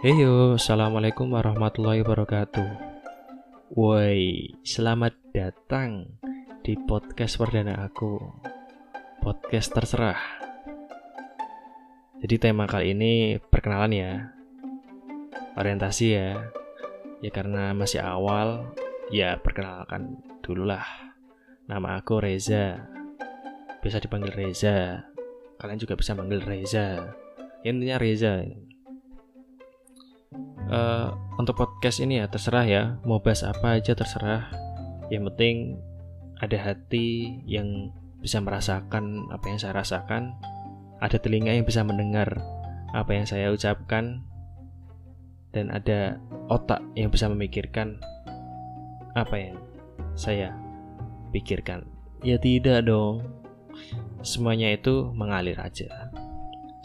Heyo, Assalamualaikum warahmatullahi wabarakatuh. Woi, selamat datang di podcast perdana aku. Podcast terserah. Jadi tema kali ini perkenalan ya. Orientasi ya. Ya karena masih awal Ya perkenalkan dulu lah Nama aku Reza. Bisa dipanggil Reza. Kalian juga bisa panggil Reza. Intinya Reza uh, untuk podcast ini ya terserah ya. Mau bahas apa aja terserah. Yang penting ada hati yang bisa merasakan apa yang saya rasakan. Ada telinga yang bisa mendengar apa yang saya ucapkan. Dan ada otak yang bisa memikirkan apa yang saya pikirkan. Ya tidak dong. Semuanya itu mengalir aja.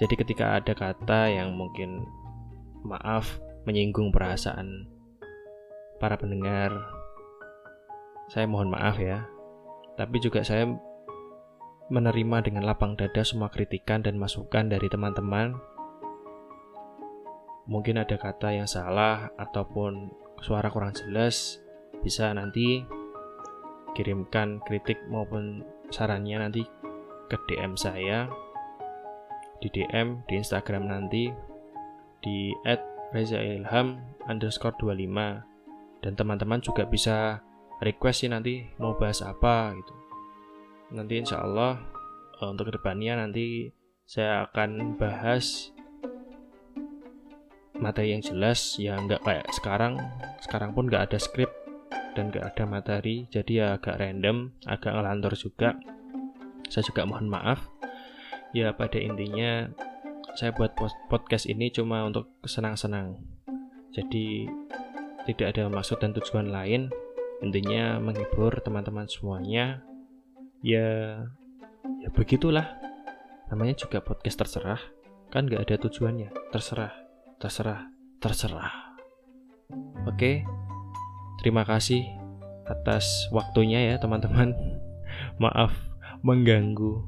Jadi ketika ada kata yang mungkin maaf menyinggung perasaan para pendengar. Saya mohon maaf ya. Tapi juga saya menerima dengan lapang dada semua kritikan dan masukan dari teman-teman. Mungkin ada kata yang salah ataupun suara kurang jelas, bisa nanti kirimkan kritik maupun sarannya nanti ke DM saya di DM di Instagram nanti di Reza Ilham underscore 25 dan teman-teman juga bisa request sih nanti mau bahas apa gitu. Nanti insya Allah uh, untuk ke depannya nanti saya akan bahas materi yang jelas ya nggak kayak sekarang. Sekarang pun nggak ada skrip dan nggak ada materi jadi ya agak random agak ngelantur juga. Saya juga mohon maaf. Ya pada intinya saya buat podcast ini cuma untuk senang-senang. Jadi tidak ada maksud dan tujuan lain. Intinya menghibur teman-teman semuanya. Ya ya begitulah. Namanya juga podcast terserah. Kan nggak ada tujuannya. Terserah, terserah, terserah. Oke. Terima kasih atas waktunya ya teman-teman. Maaf mengganggu.